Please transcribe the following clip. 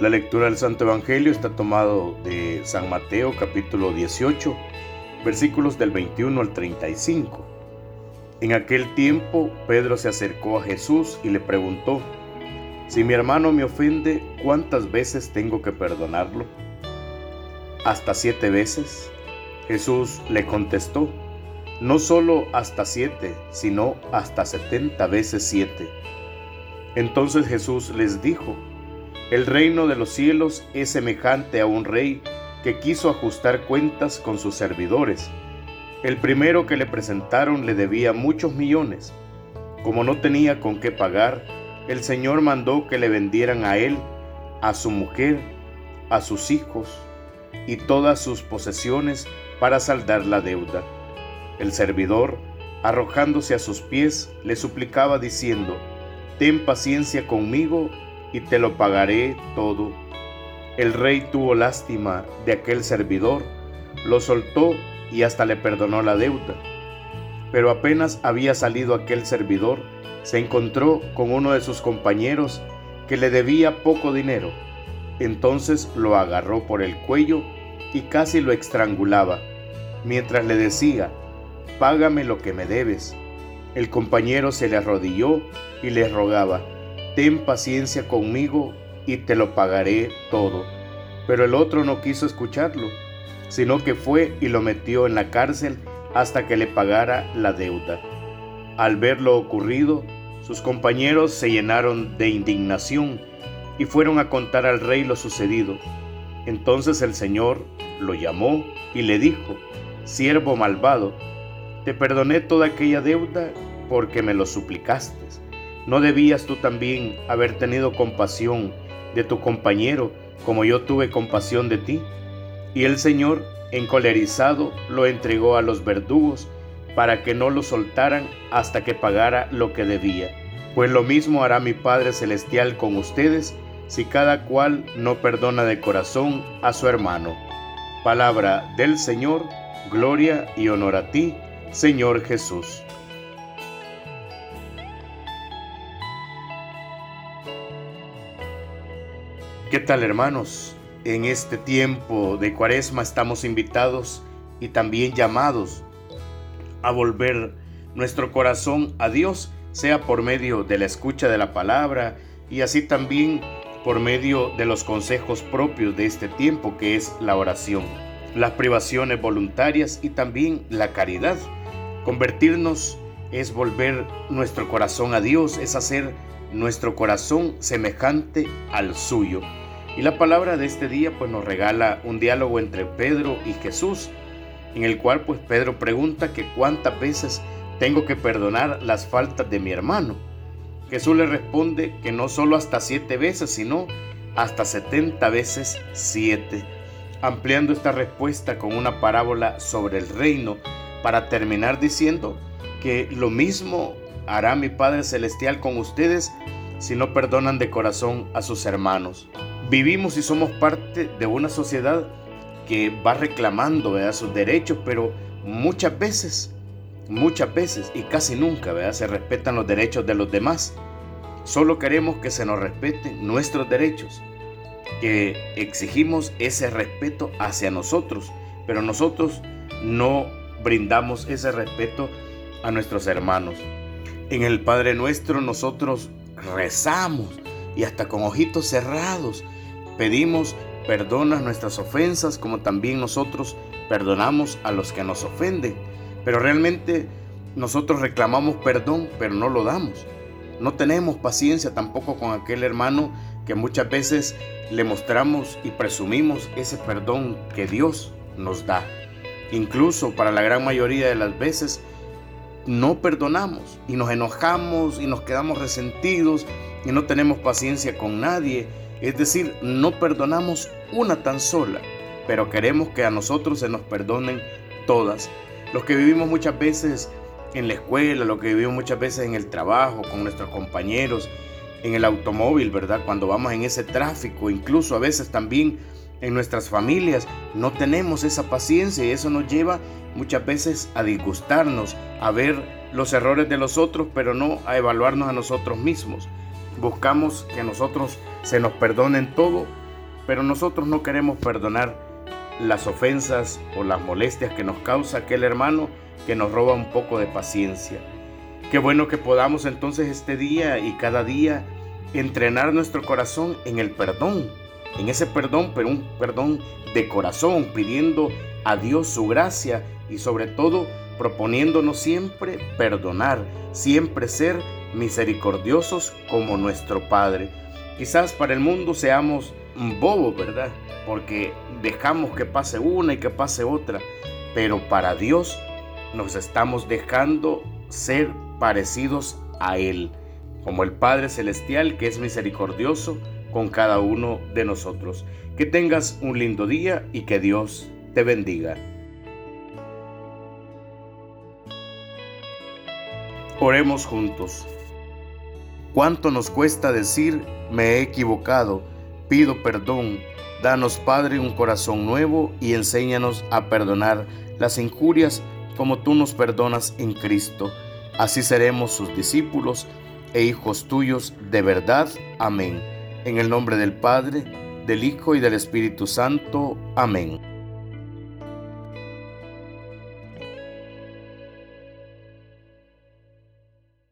La lectura del Santo Evangelio está tomado de San Mateo capítulo 18, versículos del 21 al 35. En aquel tiempo Pedro se acercó a Jesús y le preguntó, Si mi hermano me ofende, ¿cuántas veces tengo que perdonarlo? ¿Hasta siete veces? Jesús le contestó, no solo hasta siete, sino hasta setenta veces siete. Entonces Jesús les dijo, el reino de los cielos es semejante a un rey que quiso ajustar cuentas con sus servidores. El primero que le presentaron le debía muchos millones. Como no tenía con qué pagar, el Señor mandó que le vendieran a él, a su mujer, a sus hijos y todas sus posesiones para saldar la deuda. El servidor, arrojándose a sus pies, le suplicaba diciendo, Ten paciencia conmigo y te lo pagaré todo. El rey tuvo lástima de aquel servidor, lo soltó y hasta le perdonó la deuda. Pero apenas había salido aquel servidor, se encontró con uno de sus compañeros que le debía poco dinero. Entonces lo agarró por el cuello y casi lo estrangulaba, mientras le decía, Págame lo que me debes. El compañero se le arrodilló y le rogaba, ten paciencia conmigo y te lo pagaré todo. Pero el otro no quiso escucharlo, sino que fue y lo metió en la cárcel hasta que le pagara la deuda. Al ver lo ocurrido, sus compañeros se llenaron de indignación y fueron a contar al rey lo sucedido. Entonces el Señor lo llamó y le dijo, siervo malvado, te perdoné toda aquella deuda porque me lo suplicaste. ¿No debías tú también haber tenido compasión de tu compañero como yo tuve compasión de ti? Y el Señor, encolerizado, lo entregó a los verdugos para que no lo soltaran hasta que pagara lo que debía. Pues lo mismo hará mi Padre Celestial con ustedes si cada cual no perdona de corazón a su hermano. Palabra del Señor, gloria y honor a ti, Señor Jesús. ¿Qué tal hermanos? En este tiempo de cuaresma estamos invitados y también llamados a volver nuestro corazón a Dios, sea por medio de la escucha de la palabra y así también por medio de los consejos propios de este tiempo que es la oración, las privaciones voluntarias y también la caridad. Convertirnos es volver nuestro corazón a Dios, es hacer nuestro corazón semejante al suyo. Y la palabra de este día pues nos regala un diálogo entre Pedro y Jesús, en el cual pues Pedro pregunta que cuántas veces tengo que perdonar las faltas de mi hermano. Jesús le responde que no solo hasta siete veces, sino hasta setenta veces siete, ampliando esta respuesta con una parábola sobre el reino para terminar diciendo que lo mismo hará mi Padre Celestial con ustedes si no perdonan de corazón a sus hermanos. Vivimos y somos parte de una sociedad que va reclamando sus derechos, pero muchas veces, muchas veces y casi nunca ¿verdad? se respetan los derechos de los demás. Solo queremos que se nos respeten nuestros derechos, que exigimos ese respeto hacia nosotros, pero nosotros no brindamos ese respeto a nuestros hermanos. En el Padre nuestro nosotros rezamos y hasta con ojitos cerrados pedimos perdona nuestras ofensas como también nosotros perdonamos a los que nos ofenden. Pero realmente nosotros reclamamos perdón, pero no lo damos. No tenemos paciencia tampoco con aquel hermano que muchas veces le mostramos y presumimos ese perdón que Dios nos da. Incluso para la gran mayoría de las veces no perdonamos y nos enojamos y nos quedamos resentidos y no tenemos paciencia con nadie. Es decir, no perdonamos una tan sola, pero queremos que a nosotros se nos perdonen todas. Los que vivimos muchas veces en la escuela, los que vivimos muchas veces en el trabajo, con nuestros compañeros, en el automóvil, ¿verdad? Cuando vamos en ese tráfico, incluso a veces también en nuestras familias, no tenemos esa paciencia y eso nos lleva muchas veces a disgustarnos, a ver los errores de los otros, pero no a evaluarnos a nosotros mismos. Buscamos que nosotros se nos perdonen todo pero nosotros no queremos perdonar las ofensas o las molestias que nos causa aquel hermano que nos roba un poco de paciencia. Qué bueno que podamos entonces este día y cada día entrenar nuestro corazón en el perdón, en ese perdón, pero un perdón de corazón, pidiendo a Dios su gracia y sobre todo proponiéndonos siempre perdonar, siempre ser misericordiosos como nuestro Padre. Quizás para el mundo seamos bobos, ¿verdad? Porque dejamos que pase una y que pase otra, pero para Dios nos estamos dejando ser parecidos a Él, como el Padre Celestial que es misericordioso con cada uno de nosotros. Que tengas un lindo día y que Dios te bendiga. Oremos juntos. ¿Cuánto nos cuesta decir me he equivocado? Pido perdón. Danos, Padre, un corazón nuevo y enséñanos a perdonar las injurias como tú nos perdonas en Cristo. Así seremos sus discípulos e hijos tuyos de verdad. Amén. En el nombre del Padre, del Hijo y del Espíritu Santo. Amén.